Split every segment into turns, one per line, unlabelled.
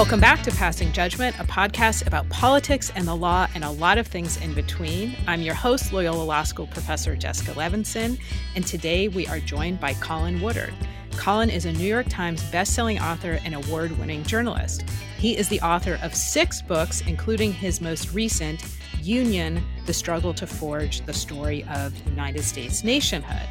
Welcome back to Passing Judgment, a podcast about politics and the law and a lot of things in between. I'm your host, Loyola Law School professor Jessica Levinson, and today we are joined by Colin Woodard. Colin is a New York Times bestselling author and award winning journalist. He is the author of six books, including his most recent, Union The Struggle to Forge the Story of United States Nationhood.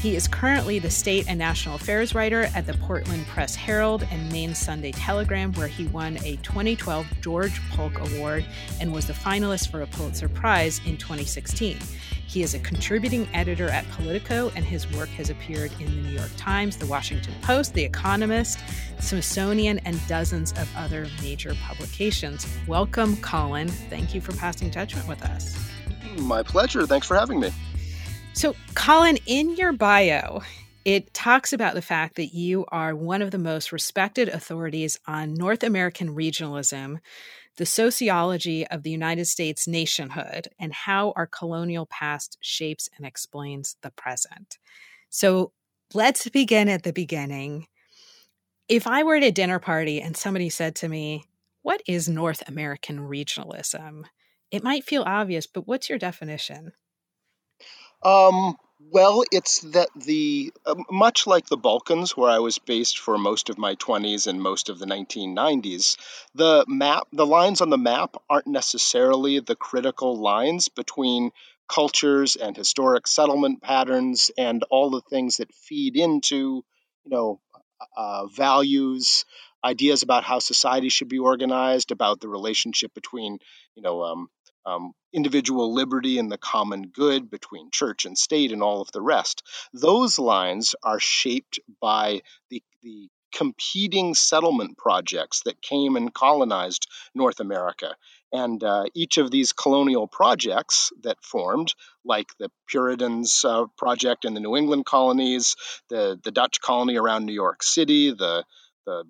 He is currently the state and national affairs writer at the Portland Press Herald and Maine Sunday Telegram, where he won a 2012 George Polk Award and was the finalist for a Pulitzer Prize in 2016. He is a contributing editor at Politico, and his work has appeared in the New York Times, the Washington Post, The Economist, Smithsonian, and dozens of other major publications. Welcome, Colin. Thank you for passing judgment with us.
My pleasure. Thanks for having me.
So, Colin, in your bio, it talks about the fact that you are one of the most respected authorities on North American regionalism, the sociology of the United States nationhood, and how our colonial past shapes and explains the present. So, let's begin at the beginning. If I were at a dinner party and somebody said to me, What is North American regionalism? It might feel obvious, but what's your definition?
Um, well, it's that the uh, much like the Balkans, where I was based for most of my 20s and most of the 1990s, the map, the lines on the map aren't necessarily the critical lines between cultures and historic settlement patterns and all the things that feed into, you know, uh, values, ideas about how society should be organized, about the relationship between, you know, um, um, individual liberty and the common good between church and state and all of the rest. Those lines are shaped by the, the competing settlement projects that came and colonized North America. And uh, each of these colonial projects that formed, like the Puritans uh, project in the New England colonies, the, the Dutch colony around New York City, the, the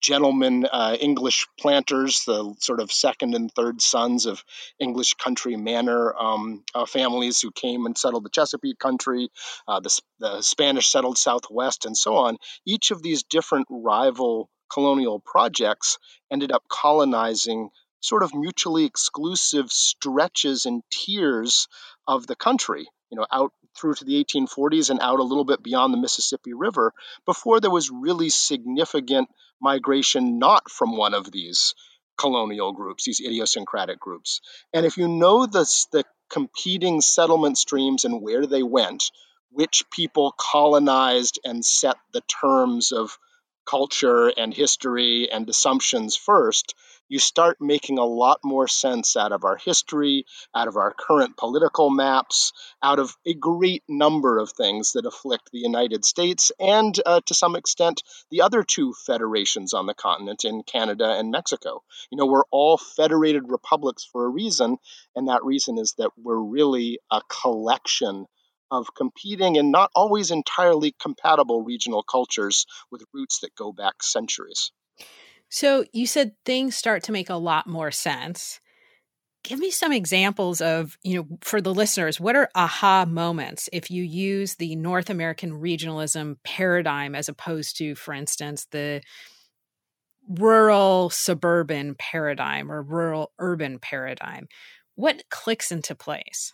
gentlemen uh, English planters, the sort of second and third sons of English country manor um, uh, families who came and settled the Chesapeake country, uh, the, the Spanish settled Southwest, and so on. Each of these different rival colonial projects ended up colonizing sort of mutually exclusive stretches and tiers of the country you know, out through to the 1840s and out a little bit beyond the Mississippi River before there was really significant migration not from one of these colonial groups, these idiosyncratic groups. And if you know the, the competing settlement streams and where they went, which people colonized and set the terms of culture and history and assumptions first, you start making a lot more sense out of our history, out of our current political maps, out of a great number of things that afflict the United States and, uh, to some extent, the other two federations on the continent in Canada and Mexico. You know, we're all federated republics for a reason, and that reason is that we're really a collection of competing and not always entirely compatible regional cultures with roots that go back centuries.
So you said things start to make a lot more sense. Give me some examples of, you know, for the listeners, what are aha moments if you use the North American regionalism paradigm as opposed to, for instance, the rural suburban paradigm or rural urban paradigm? What clicks into place?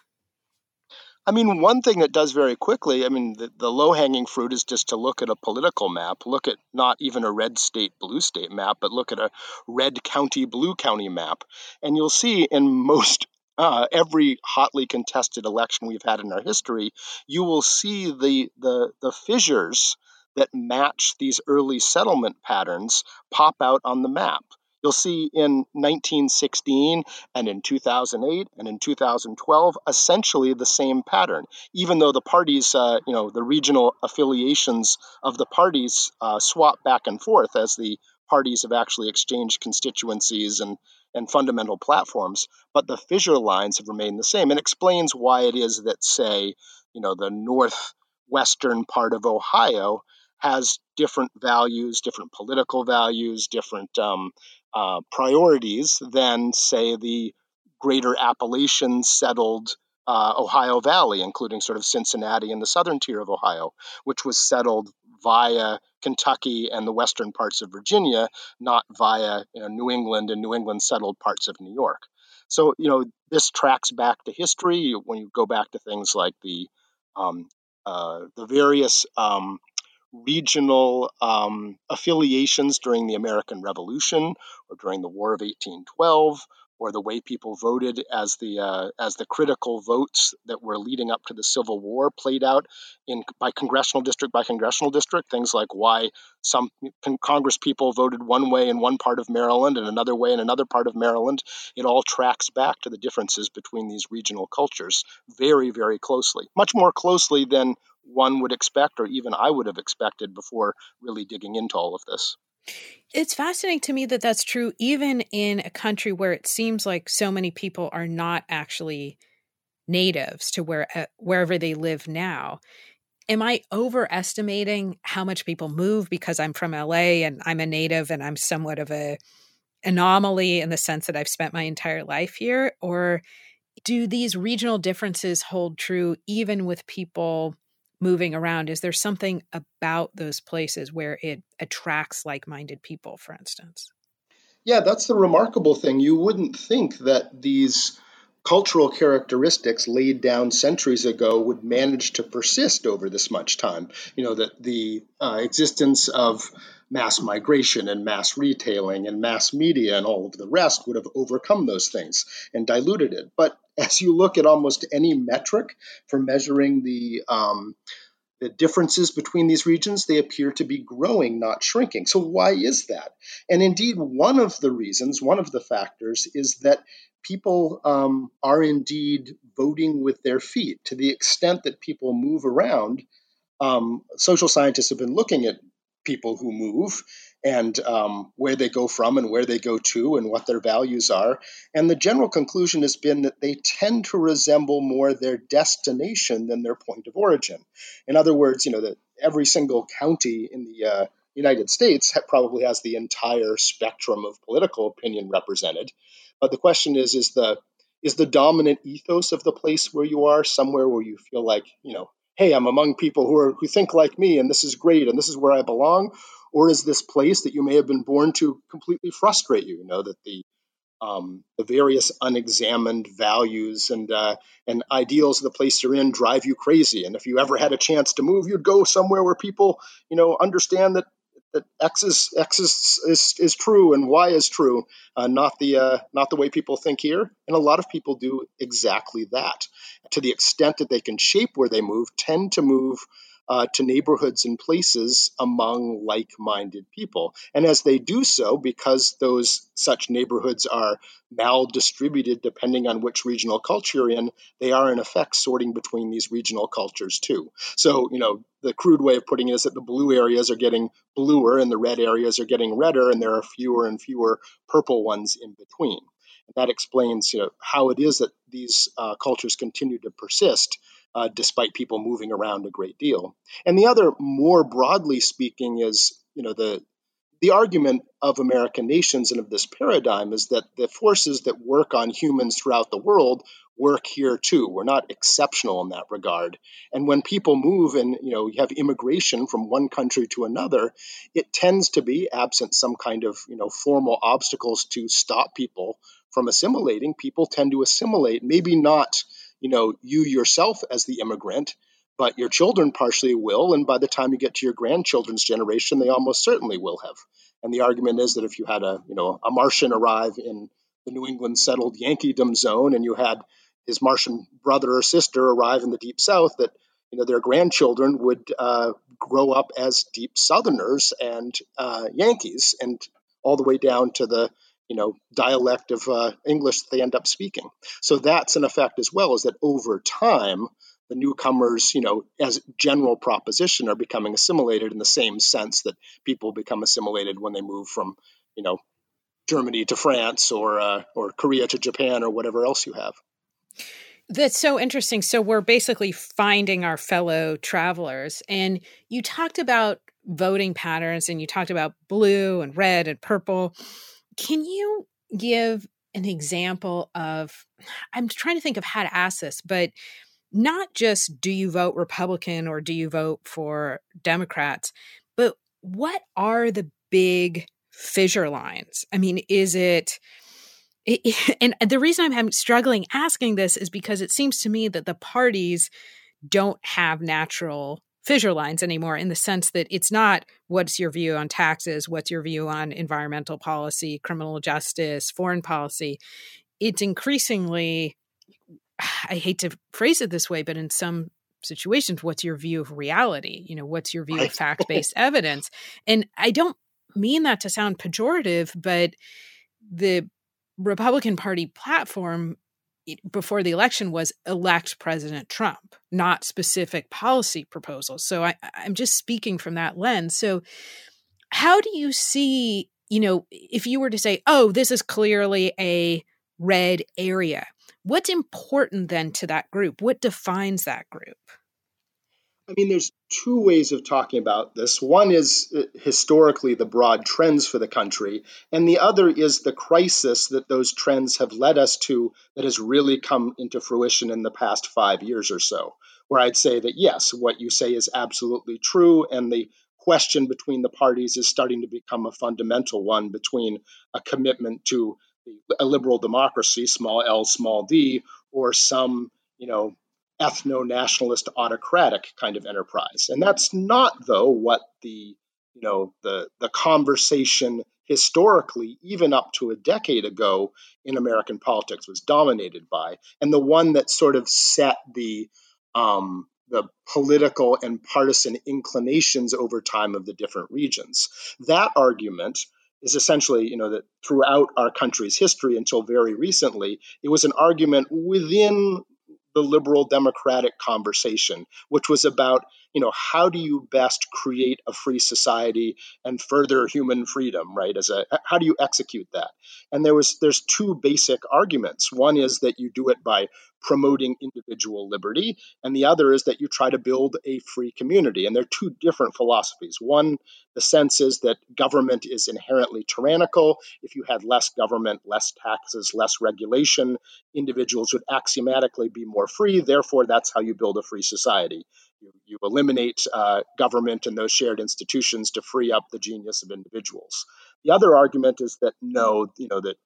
I mean, one thing that does very quickly, I mean, the, the low hanging fruit is just to look at a political map, look at not even a red state, blue state map, but look at a red county, blue county map. And you'll see in most uh, every hotly contested election we've had in our history, you will see the the the fissures that match these early settlement patterns pop out on the map. You'll see in 1916 and in 2008 and in 2012 essentially the same pattern, even though the parties, uh, you know, the regional affiliations of the parties uh, swap back and forth as the parties have actually exchanged constituencies and, and fundamental platforms. But the fissure lines have remained the same and explains why it is that, say, you know, the northwestern part of Ohio has different values, different political values, different um, uh, priorities than, say, the greater Appalachian settled uh, Ohio Valley, including sort of Cincinnati and the southern tier of Ohio, which was settled via Kentucky and the western parts of Virginia, not via you know, New England and New England settled parts of New York. So, you know, this tracks back to history when you go back to things like the um, uh, the various um, regional um, affiliations during the American Revolution or during the War of 1812 or the way people voted as the uh, as the critical votes that were leading up to the Civil War played out in by congressional district by congressional district. Things like why some Congress people voted one way in one part of Maryland and another way in another part of Maryland. It all tracks back to the differences between these regional cultures very very closely, much more closely than one would expect, or even I would have expected before really digging into all of this.
It's fascinating to me that that's true, even in a country where it seems like so many people are not actually natives to where uh, wherever they live now. Am I overestimating how much people move because I'm from LA and I'm a native and I'm somewhat of a anomaly in the sense that I've spent my entire life here, or do these regional differences hold true even with people moving around is there something about those places where it attracts like-minded people for instance?
Yeah that's the remarkable thing. You wouldn't think that these cultural characteristics laid down centuries ago would manage to persist over this much time. You know that the uh, existence of mass migration and mass retailing and mass media and all of the rest would have overcome those things and diluted it but as you look at almost any metric for measuring the um, the differences between these regions, they appear to be growing, not shrinking. So, why is that? And indeed, one of the reasons, one of the factors, is that people um, are indeed voting with their feet. To the extent that people move around, um, social scientists have been looking at people who move and um, where they go from and where they go to and what their values are. And the general conclusion has been that they tend to resemble more their destination than their point of origin. In other words, you know, that every single county in the uh, United States probably has the entire spectrum of political opinion represented. But the question is, is the is the dominant ethos of the place where you are somewhere where you feel like, you know, hey, I'm among people who are who think like me and this is great and this is where I belong? Or is this place that you may have been born to completely frustrate you? You know, that the um, the various unexamined values and uh, and ideals of the place you're in drive you crazy. And if you ever had a chance to move, you'd go somewhere where people, you know, understand that that X is X is is, is true and Y is true, uh, not the uh, not the way people think here. And a lot of people do exactly that. To the extent that they can shape where they move, tend to move uh, to neighborhoods and places among like minded people. And as they do so, because those such neighborhoods are mal distributed depending on which regional culture you're in, they are in effect sorting between these regional cultures too. So, you know, the crude way of putting it is that the blue areas are getting bluer and the red areas are getting redder, and there are fewer and fewer purple ones in between. And that explains you know, how it is that these uh, cultures continue to persist uh, despite people moving around a great deal. And the other, more broadly speaking, is you know the the argument of American nations and of this paradigm is that the forces that work on humans throughout the world work here too. We're not exceptional in that regard. And when people move and you know you have immigration from one country to another, it tends to be absent some kind of you know formal obstacles to stop people from assimilating. People tend to assimilate, maybe not you know, you yourself as the immigrant, but your children partially will. And by the time you get to your grandchildren's generation, they almost certainly will have. And the argument is that if you had a, you know, a Martian arrive in the New England settled Yankeedom zone and you had his Martian brother or sister arrive in the deep South, that you know their grandchildren would uh, grow up as deep Southerners and uh, Yankees, and all the way down to the you know dialect of uh, English that they end up speaking. So that's an effect as well, is that over time the newcomers, you know, as general proposition, are becoming assimilated in the same sense that people become assimilated when they move from, you know, Germany to France or uh, or Korea to Japan or whatever else you have.
That's so interesting. So we're basically finding our fellow travelers, and you talked about voting patterns, and you talked about blue and red and purple. Can you give an example of? I'm trying to think of how to ask this, but not just do you vote Republican or do you vote for Democrats, but what are the big fissure lines? I mean, is it, it and the reason I'm struggling asking this is because it seems to me that the parties don't have natural fissure lines anymore in the sense that it's not what's your view on taxes, what's your view on environmental policy, criminal justice, foreign policy. It's increasingly, I hate to phrase it this way, but in some situations, what's your view of reality? You know, what's your view of fact based evidence? And I don't mean that to sound pejorative, but the Republican Party platform before the election was elect President Trump, not specific policy proposals. So I, I'm just speaking from that lens. So, how do you see, you know, if you were to say, oh, this is clearly a red area, what's important then to that group? What defines that group?
I mean, there's two ways of talking about this. One is uh, historically the broad trends for the country, and the other is the crisis that those trends have led us to that has really come into fruition in the past five years or so. Where I'd say that yes, what you say is absolutely true, and the question between the parties is starting to become a fundamental one between a commitment to a liberal democracy, small l, small d, or some you know ethno nationalist autocratic kind of enterprise. And that's not, though, what the you know the the conversation historically, even up to a decade ago in American politics, was dominated by, and the one that sort of set the um, the political and partisan inclinations over time of the different regions. That argument is essentially, you know, that throughout our country's history until very recently, it was an argument within the liberal democratic conversation, which was about, you know, how do you best create a free society and further human freedom, right? As a how do you execute that? And there was there's two basic arguments. One is that you do it by promoting individual liberty, and the other is that you try to build a free community. And they're two different philosophies. One, the sense is that government is inherently tyrannical. If you had less government, less taxes, less regulation, individuals would axiomatically be more free. Therefore, that's how you build a free society. You, you eliminate uh, government and those shared institutions to free up the genius of individuals. The other argument is that no, you know, that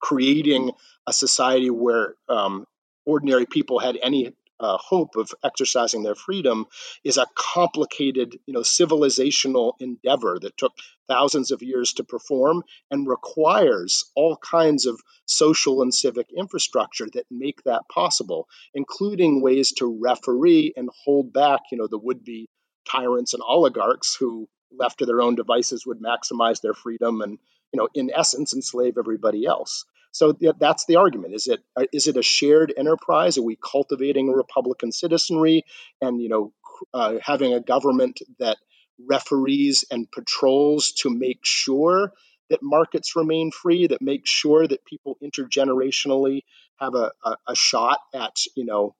creating a society where um, ordinary people had any uh, hope of exercising their freedom is a complicated, you know, civilizational endeavor that took thousands of years to perform and requires all kinds of social and civic infrastructure that make that possible, including ways to referee and hold back, you know, the would-be tyrants and oligarchs who, left to their own devices, would maximize their freedom and, you know, in essence, enslave everybody else. So that's the argument. Is it uh, is it a shared enterprise? Are we cultivating a Republican citizenry and you know uh, having a government that referees and patrols to make sure that markets remain free, that make sure that people intergenerationally have a, a, a shot at you know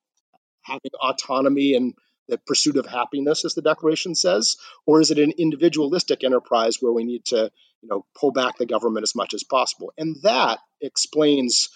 having autonomy and the pursuit of happiness, as the Declaration says, or is it an individualistic enterprise where we need to you know, pull back the government as much as possible. And that explains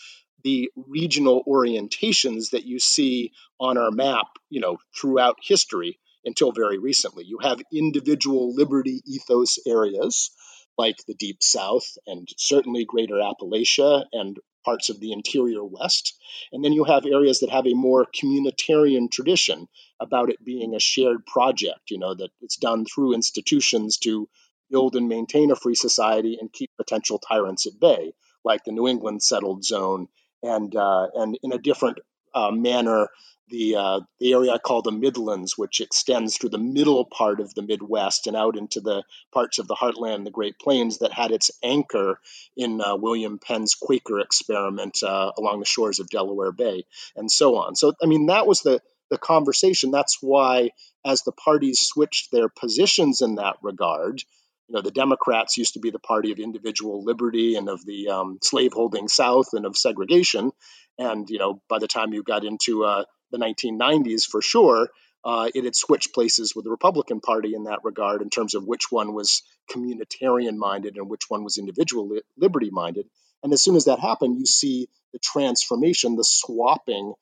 the regional orientations that you see on our map, you know, throughout history until very recently. You have individual liberty ethos areas like the Deep South and certainly Greater Appalachia and parts of the interior West. And then you have areas that have a more communitarian tradition about it being a shared project, you know, that it's done through institutions to build and maintain a free society and keep potential tyrants at bay, like the New England settled zone, and uh, and in a different uh, manner, the uh, the area I call the Midlands, which extends through the middle part of the Midwest and out into the parts of the heartland, the Great Plains, that had its anchor in uh, William Penn's Quaker experiment uh, along the shores of Delaware Bay, and so on. So, I mean, that was the the conversation. That's why, as the parties switched their positions in that regard, you know, the Democrats used to be the party of individual liberty and of the um, slaveholding South and of segregation. And, you know, by the time you got into uh, the 1990s, for sure, uh, it had switched places with the Republican Party in that regard in terms of which one was communitarian minded and which one was individual li- liberty minded. And as soon as that happened, you see the transformation, the swapping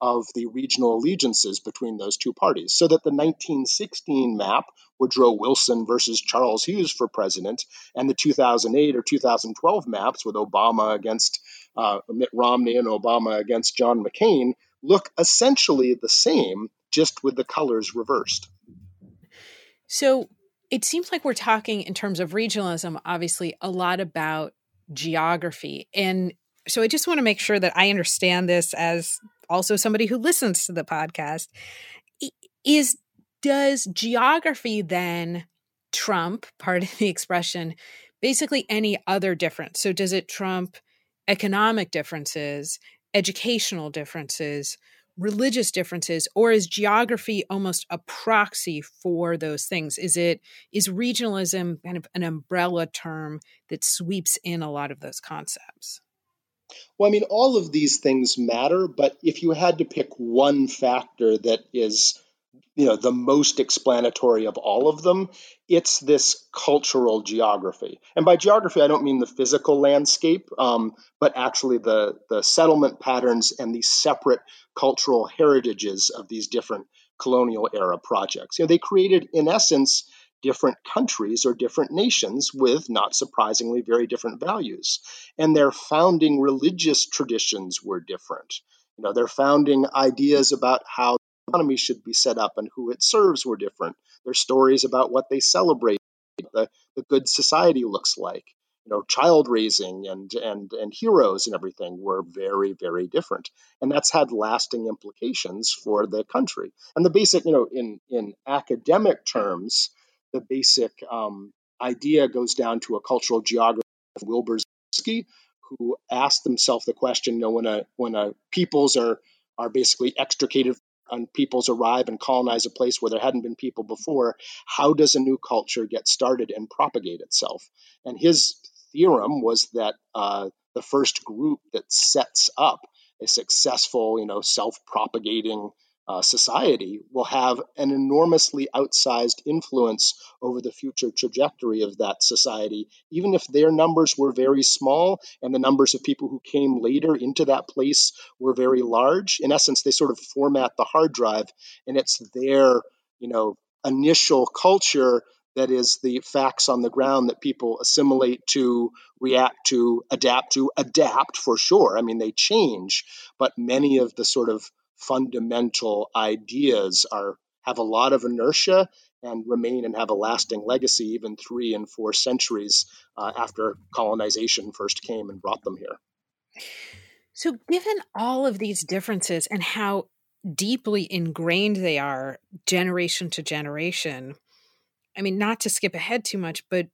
of the regional allegiances between those two parties. So that the 1916 map, Woodrow Wilson versus Charles Hughes for president, and the 2008 or 2012 maps with Obama against uh, Mitt Romney and Obama against John McCain look essentially the same, just with the colors reversed.
So it seems like we're talking in terms of regionalism, obviously, a lot about geography. And so I just want to make sure that I understand this as also somebody who listens to the podcast. Is does geography then trump part of the expression basically any other difference? So does it trump economic differences, educational differences, religious differences or is geography almost a proxy for those things is it is regionalism kind of an umbrella term that sweeps in a lot of those concepts
well i mean all of these things matter but if you had to pick one factor that is you know the most explanatory of all of them it's this cultural geography. And by geography i don't mean the physical landscape um, but actually the the settlement patterns and the separate cultural heritages of these different colonial era projects. You know they created in essence different countries or different nations with not surprisingly very different values and their founding religious traditions were different you know their founding ideas about how the economy should be set up and who it serves were different. Their stories about what they celebrate, the, the good society looks like. You know, child raising and and and heroes and everything were very very different, and that's had lasting implications for the country. And the basic, you know, in in academic terms, the basic um, idea goes down to a cultural geographer, Wilbur Zelinsky, who asked himself the question, you know, when a when a peoples are are basically extricated and peoples arrive and colonize a place where there hadn't been people before, how does a new culture get started and propagate itself? And his theorem was that uh, the first group that sets up a successful, you know, self-propagating uh, society will have an enormously outsized influence over the future trajectory of that society, even if their numbers were very small and the numbers of people who came later into that place were very large. In essence, they sort of format the hard drive, and it's their, you know, initial culture that is the facts on the ground that people assimilate to, react to, adapt to, adapt for sure. I mean, they change, but many of the sort of fundamental ideas are have a lot of inertia and remain and have a lasting legacy even three and four centuries uh, after colonization first came and brought them here.
So, given all of these differences and how deeply ingrained they are generation to generation, I mean, not to skip ahead too much, but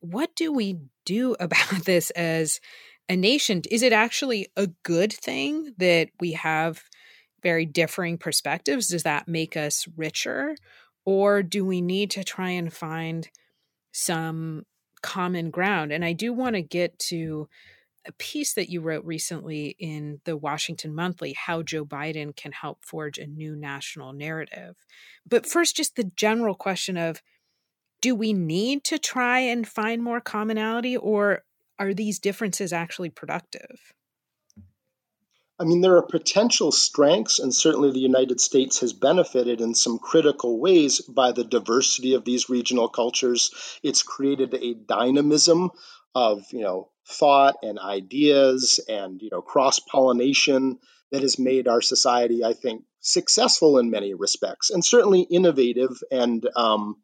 what do we do about this as a nation? Is it actually a good thing that we have very differing perspectives, does that make us richer? Or do we need to try and find some common ground? And I do want to get to a piece that you wrote recently in the Washington Monthly how Joe Biden can help forge a new national narrative. But first, just the general question of do we need to try and find more commonality, or are these differences actually productive?
I mean, there are potential strengths, and certainly the United States has benefited in some critical ways by the diversity of these regional cultures. It's created a dynamism of, you know, thought and ideas and, you know, cross pollination that has made our society, I think, successful in many respects, and certainly innovative and um,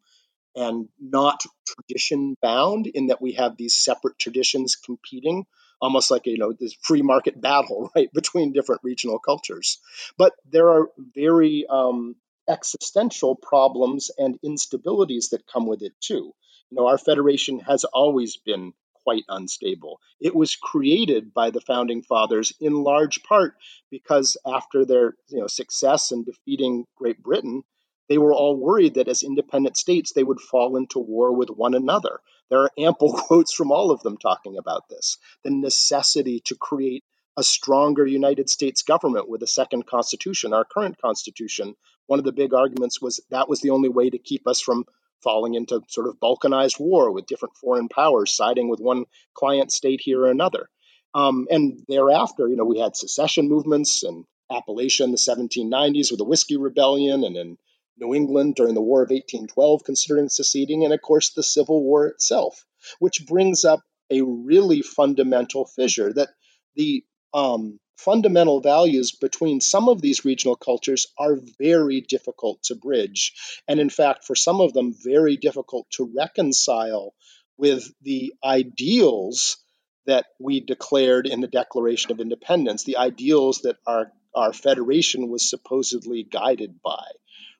and not tradition bound in that we have these separate traditions competing almost like you know this free market battle right between different regional cultures. But there are very um, existential problems and instabilities that come with it too. You know our federation has always been quite unstable. It was created by the founding fathers in large part because after their you know success in defeating great britain they were all worried that as independent states they would fall into war with one another there are ample quotes from all of them talking about this the necessity to create a stronger United States government with a second constitution, our current constitution. One of the big arguments was that was the only way to keep us from falling into sort of balkanized war with different foreign powers siding with one client state here or another. Um, and thereafter, you know, we had secession movements and Appalachia in the 1790s with the Whiskey Rebellion, and in New England during the War of 1812, considering seceding, and of course the Civil War itself, which brings up a really fundamental fissure that the um, fundamental values between some of these regional cultures are very difficult to bridge. And in fact, for some of them, very difficult to reconcile with the ideals that we declared in the Declaration of Independence, the ideals that our, our federation was supposedly guided by,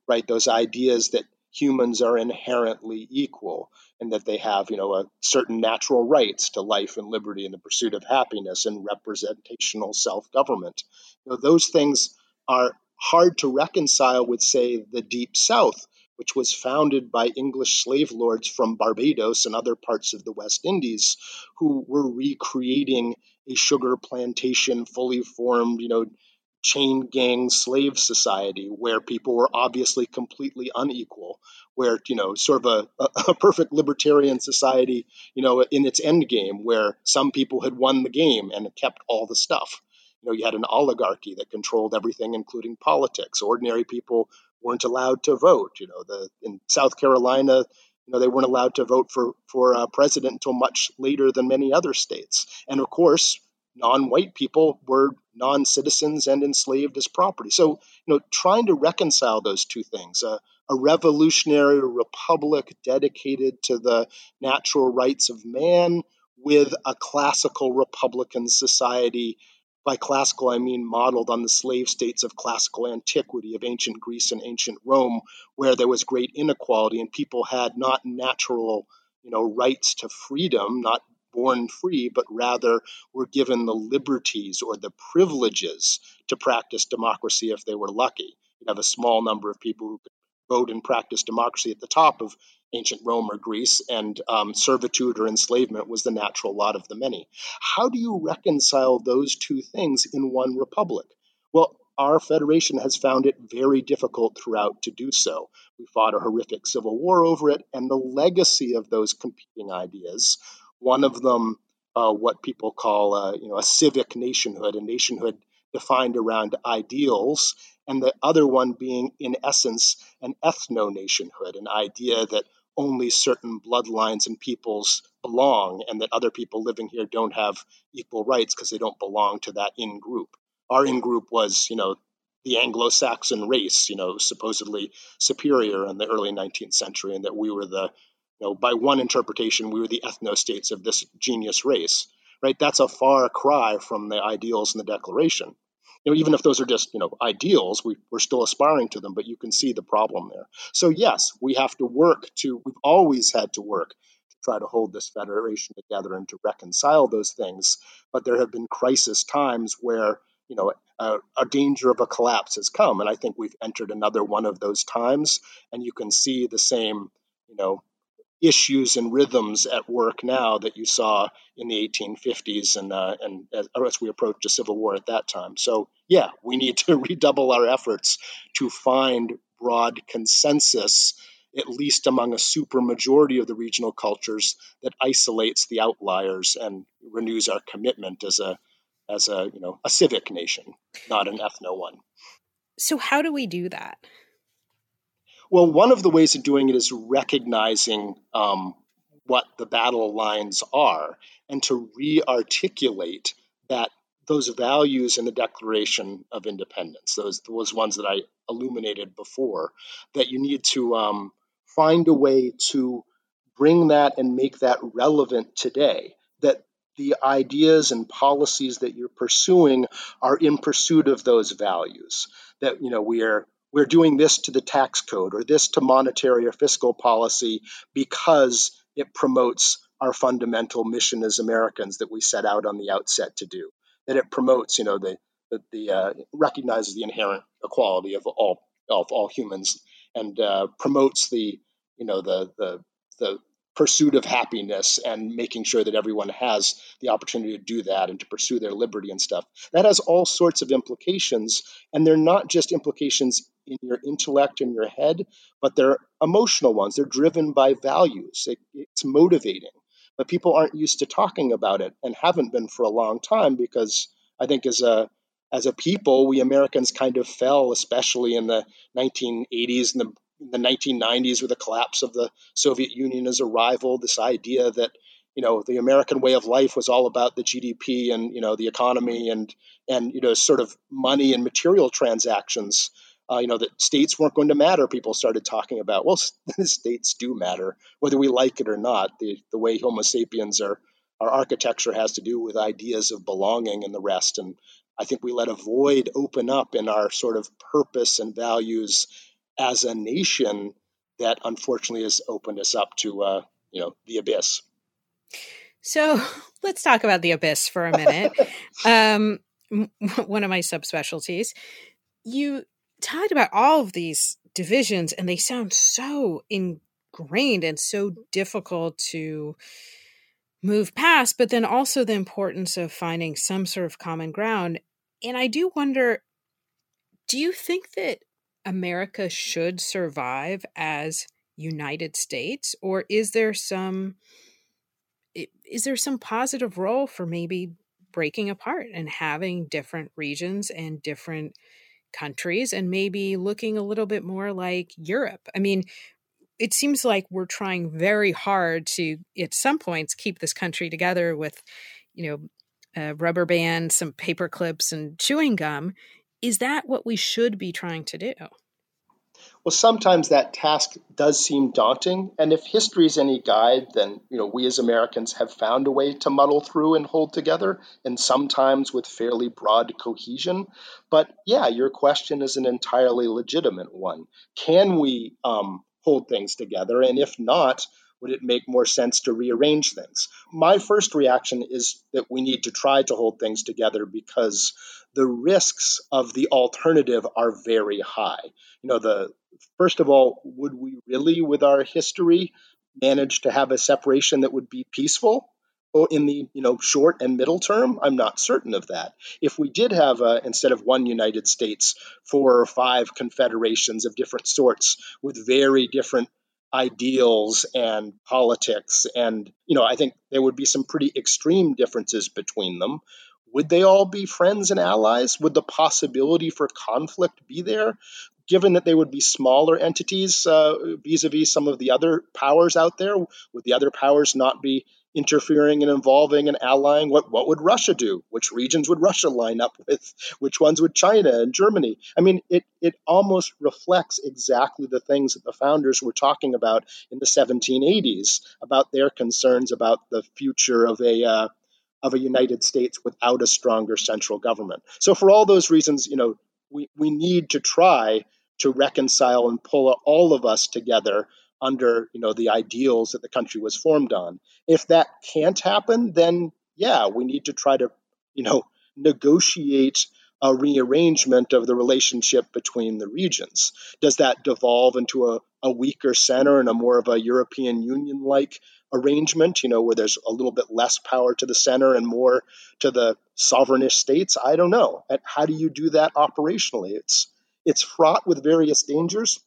right? Those ideas that humans are inherently equal and that they have, you know, a certain natural rights to life and liberty and the pursuit of happiness and representational self-government. You know, those things are hard to reconcile with, say, the Deep South, which was founded by English slave lords from Barbados and other parts of the West Indies, who were recreating a sugar plantation, fully formed, you know, chain gang slave society where people were obviously completely unequal, where, you know, sort of a, a perfect libertarian society, you know, in its end game, where some people had won the game and kept all the stuff. You know, you had an oligarchy that controlled everything, including politics. Ordinary people weren't allowed to vote. You know, the in South Carolina, you know, they weren't allowed to vote for for uh, president until much later than many other states. And of course, non-white people were non-citizens and enslaved as property. So, you know, trying to reconcile those two things, uh, a revolutionary republic dedicated to the natural rights of man with a classical republican society. By classical, I mean modeled on the slave states of classical antiquity, of ancient Greece and ancient Rome, where there was great inequality and people had not natural you know rights to freedom not born free, but rather were given the liberties or the privileges to practice democracy if they were lucky. You have a small number of people who could vote and practice democracy at the top of ancient Rome or Greece, and um, servitude or enslavement was the natural lot of the many. How do you reconcile those two things in one republic? Well, our federation has found it very difficult throughout to do so. We fought a horrific civil war over it, and the legacy of those competing ideas one of them, uh, what people call, uh, you know, a civic nationhood, a nationhood defined around ideals, and the other one being, in essence, an ethno nationhood, an idea that only certain bloodlines and peoples belong, and that other people living here don't have equal rights because they don't belong to that in group. Our in group was, you know, the Anglo-Saxon race, you know, supposedly superior in the early 19th century, and that we were the know, by one interpretation, we were the ethnostates of this genius race, right? That's a far cry from the ideals in the Declaration. You know, even if those are just you know ideals, we, we're still aspiring to them, but you can see the problem there. So yes, we have to work to. We've always had to work to try to hold this federation together and to reconcile those things. But there have been crisis times where you know a, a, danger of a collapse has come, and I think we've entered another one of those times. And you can see the same you know issues and rhythms at work now that you saw in the 1850s and uh, and as, as we approach a civil war at that time. So yeah, we need to redouble our efforts to find broad consensus, at least among a supermajority of the regional cultures, that isolates the outliers and renews our commitment as a as a you know a civic nation, not an ethno one.
So how do we do that?
Well, one of the ways of doing it is recognizing um, what the battle lines are and to re articulate that those values in the Declaration of Independence, those those ones that I illuminated before, that you need to um, find a way to bring that and make that relevant today. That the ideas and policies that you're pursuing are in pursuit of those values. That you know we are we're doing this to the tax code or this to monetary or fiscal policy because it promotes our fundamental mission as Americans that we set out on the outset to do. That it promotes, you know, the the, uh, recognizes the inherent equality of all of all humans and uh, promotes the you know the the the pursuit of happiness and making sure that everyone has the opportunity to do that and to pursue their liberty and stuff. That has all sorts of implications, and they're not just implications in your intellect and your head, but they're emotional ones. They're driven by values. It, it's motivating, but people aren't used to talking about it and haven't been for a long time because I think as a as a people, we Americans kind of fell, especially in the 1980s and the, the 1990s with the collapse of the Soviet Union as a rival. This idea that you know the American way of life was all about the GDP and you know the economy and and you know sort of money and material transactions. Uh, you know that states weren't going to matter. People started talking about well, states do matter whether we like it or not. The the way Homo sapiens are our architecture has to do with ideas of belonging and the rest. And I think we let a void open up in our sort of purpose and values as a nation that unfortunately has opened us up to uh, you know the abyss.
So let's talk about the abyss for a minute. um, one of my subspecialties. You talked about all of these divisions, and they sound so ingrained and so difficult to move past, but then also the importance of finding some sort of common ground. And I do wonder do you think that America should survive as United States, or is there some is there some positive role for maybe breaking apart and having different regions and different countries and maybe looking a little bit more like Europe? I mean, it seems like we're trying very hard to at some points keep this country together with you know a rubber band some paper clips and chewing gum is that what we should be trying to do?
Well sometimes that task does seem daunting and if history is any guide then you know we as americans have found a way to muddle through and hold together and sometimes with fairly broad cohesion. But yeah your question is an entirely legitimate one. Can we um, hold things together? And if not, would it make more sense to rearrange things? My first reaction is that we need to try to hold things together because the risks of the alternative are very high. You know, the first of all, would we really, with our history, manage to have a separation that would be peaceful? in the you know short and middle term i'm not certain of that if we did have a, instead of one united states four or five confederations of different sorts with very different ideals and politics. And you know i think there would be some pretty extreme differences between them. Would they all be friends and allies? Would the possibility for conflict be there given that they would be smaller entities uh, vis-a-vis some of the other powers out there? Would the other powers not be interfering and involving and allying. What, what would Russia do? Which regions would Russia line up with? Which ones would China and Germany? I mean, it, it almost reflects exactly the things that the founders were talking about in the 1780s about their concerns about the future of a. Uh, of a United States without a stronger central government. So, for all those reasons, you know, we, we need to try to reconcile and pull all of us together under you know the ideals that the country was formed on. If that can't happen, then yeah, we need to try to you know negotiate a rearrangement of the relationship between the regions. Does that devolve into a, a weaker center and a more of a European Union like arrangement, you know, where there's a little bit less power to the center and more to the sovereignist states? I don't know. How do you do that operationally? It's it's fraught with various dangers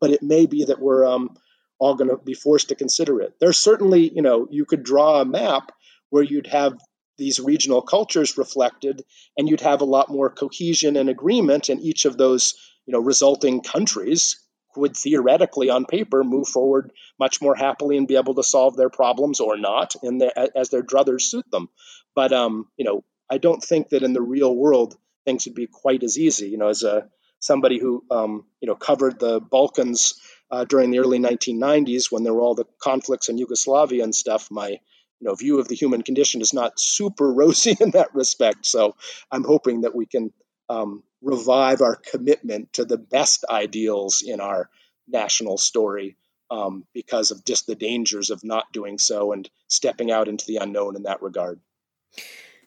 but it may be that we're um, all going to be forced to consider it. There's certainly, you know, you could draw a map where you'd have these regional cultures reflected, and you'd have a lot more cohesion and agreement, and each of those, you know, resulting countries would theoretically, on paper, move forward much more happily and be able to solve their problems or not, in the, as their druthers suit them. But um, you know, I don't think that in the real world things would be quite as easy. You know, as a somebody who um, you know covered the Balkans uh, during the early 1990s when there were all the conflicts in Yugoslavia and stuff. My you know view of the human condition is not super rosy in that respect. So I'm hoping that we can um, revive our commitment to the best ideals in our national story. Um, because of just the dangers of not doing so and stepping out into the unknown in that regard.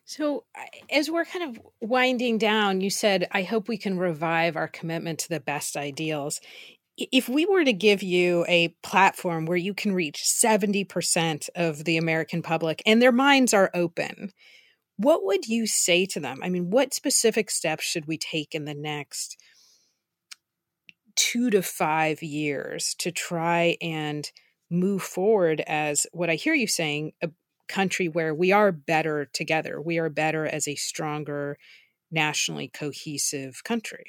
So, as we're kind of winding down, you said, I hope we can revive our commitment to the best ideals. If we were to give you a platform where you can reach 70% of the American public and their minds are open, what would you say to them? I mean, what specific steps should we take in the next two to five years to try and move forward as what I hear you saying, a country where we are better together. We are better as a stronger nationally cohesive country.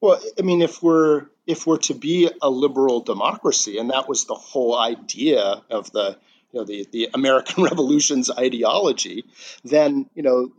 Well, I mean, if we're if we're to be a liberal democracy, and that was the whole idea of the you know the the American Revolution's ideology, then you know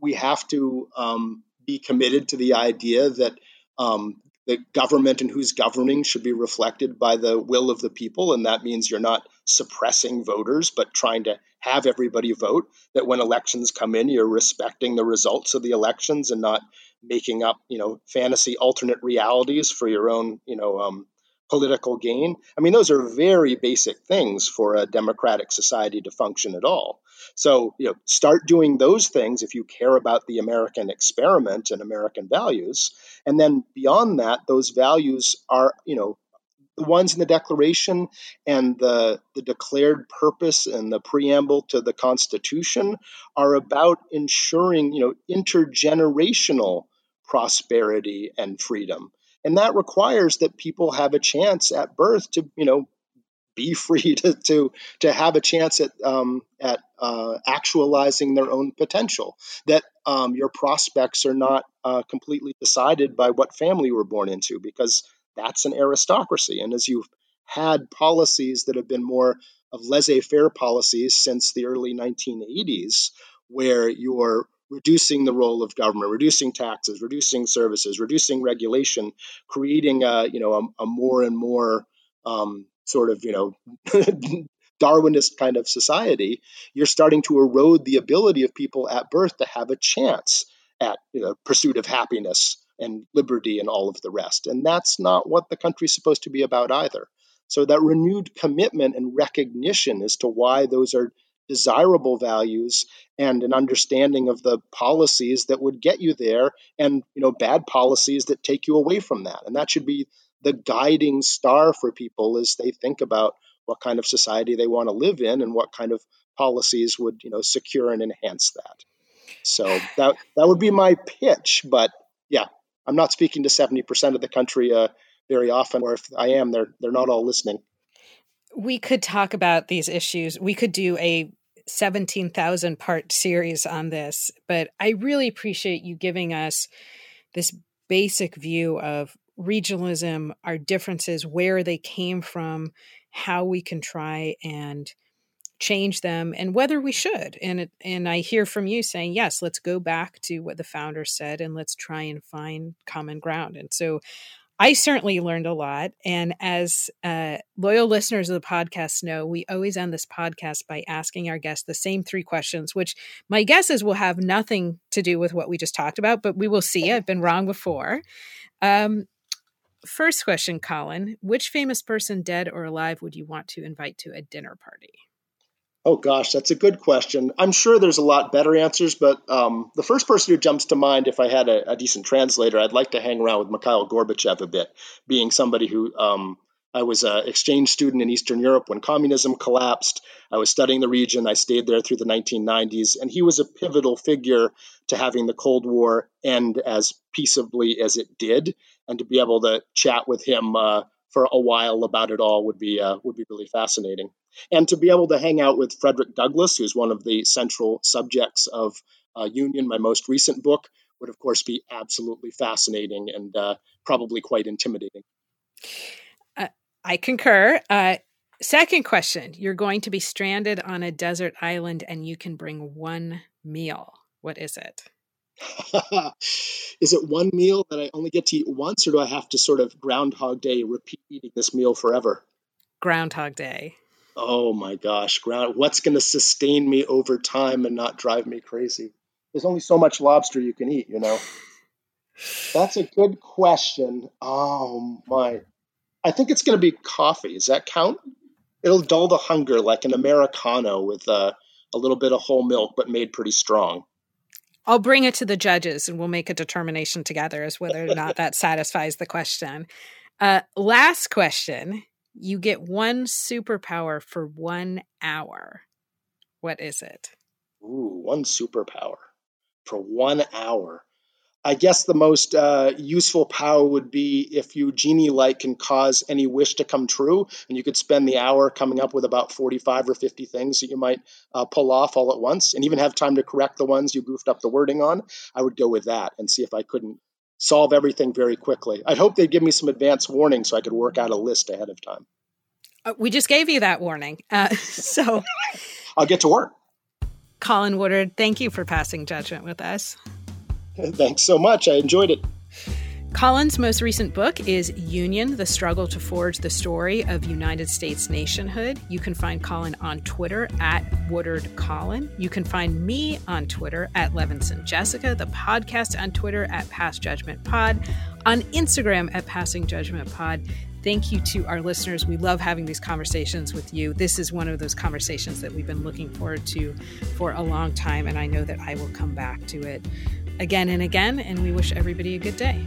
we have to um, be committed to the idea that um, the government and who's governing should be reflected by the will of the people, and that means you're not suppressing voters, but trying to have everybody vote. That when elections come in, you're respecting the results of the elections and not making up, you know, fantasy alternate realities for your own, you know, um, political gain. I mean, those are very basic things for a democratic society to function at all. So, you know, start doing those things if you care about the American experiment and American values. And then beyond that, those values are, you know, the ones in the Declaration and the, the declared purpose and the preamble to the Constitution are about ensuring, you know, intergenerational prosperity and freedom. And that requires that people have a chance at birth to, you know, be free to to to have a chance at um, at uh, actualizing their own potential. That um, your prospects are not uh, completely decided by what family you were born into, because that's an aristocracy. And as you've had policies that have been more of laissez-faire policies since the early 1980s, where you're reducing the role of government, reducing taxes, reducing services, reducing regulation, creating a you know a, a more and more um, sort of you know Darwinist kind of society, you're starting to erode the ability of people at birth to have a chance at you know, pursuit of happiness and liberty and all of the rest. And that's not what the country's supposed to be about either. So that renewed commitment and recognition as to why those are desirable values and an understanding of the policies that would get you there and you know bad policies that take you away from that and that should be the guiding star for people as they think about what kind of society they want to live in and what kind of policies would you know secure and enhance that so that that would be my pitch but yeah i'm not speaking to 70% of the country uh, very often or if i am they're they're not all listening.
We could talk about these issues. We could do a 17,000 part series on this, but I really appreciate you giving us this basic view of regionalism, our differences, where they came from, how we can try and change them and whether we should and it, and I hear from you saying yes let's go back to what the founders said and let's try and find common ground and so I certainly learned a lot. And as uh, loyal listeners of the podcast know, we always end this podcast by asking our guests the same three questions, which my guess is will have nothing to do with what we just talked about, but we will see. I've been wrong before. Um, first question, Colin Which famous person, dead or alive, would you want to invite to a dinner party?
Oh gosh, that's a good question. I'm sure there's a lot better answers, but um, the first person who jumps to mind, if I had a, a, decent translator, I'd like to hang around with Mikhail Gorbachev a bit, being somebody who um, I was an exchange student in Eastern Europe when communism collapsed. I was studying the region. I stayed there through the 1990s, and he was a pivotal figure to having the Cold War end as peaceably as it did, and to be able to chat with him uh, for a while about it all would be uh, would be really fascinating and to be able to hang out with Frederick Douglass, who's one of the central subjects of uh, Union, my most recent book, would of course be absolutely fascinating and uh, probably quite intimidating.
Uh, I concur. Uh, second question You're going to be stranded on a desert island and you can bring one meal. What is it?
is it one meal that I only get to eat once, or do I have to sort of Groundhog Day repeat eating this meal forever?
Groundhog Day
oh my gosh, ground, what's going to sustain me over time and not drive me crazy? There's only so much lobster you can eat, you know. That's a good question. Oh my. I think it's going to be coffee. Does that count? It'll dull the hunger like an Americano with uh, a little bit of whole milk, but made pretty strong.
I'll bring it to the judges and we'll make a determination together as whether or not that satisfies the question. Uh, last question you get one superpower for one hour. What is it?
Ooh, one superpower for one hour. I guess the most uh, useful power would be if you genie light can cause any wish to come true, and you could spend the hour coming up with about 45 or 50 things that you might uh, pull off all at once, and even have time to correct the ones you goofed up the wording on. I would go with that and see if I couldn't solve everything very quickly. I'd hope they'd give me some advance warning so I could work out a list ahead of time.
Uh, we just gave you that warning. Uh, so
I'll get to work.
Colin Woodard, thank you for passing judgment with us.
Thanks so much. I enjoyed it.
Colin's most recent book is Union The Struggle to Forge the Story of United States Nationhood. You can find Colin on Twitter at Woodard Colin. You can find me on Twitter at Levinson Jessica, the podcast on Twitter at Pass Judgment Pod, on Instagram at Passing Judgment Pod. Thank you to our listeners. We love having these conversations with you. This is one of those conversations that we've been looking forward to for a long time, and I know that I will come back to it again and again. And we wish everybody a good day.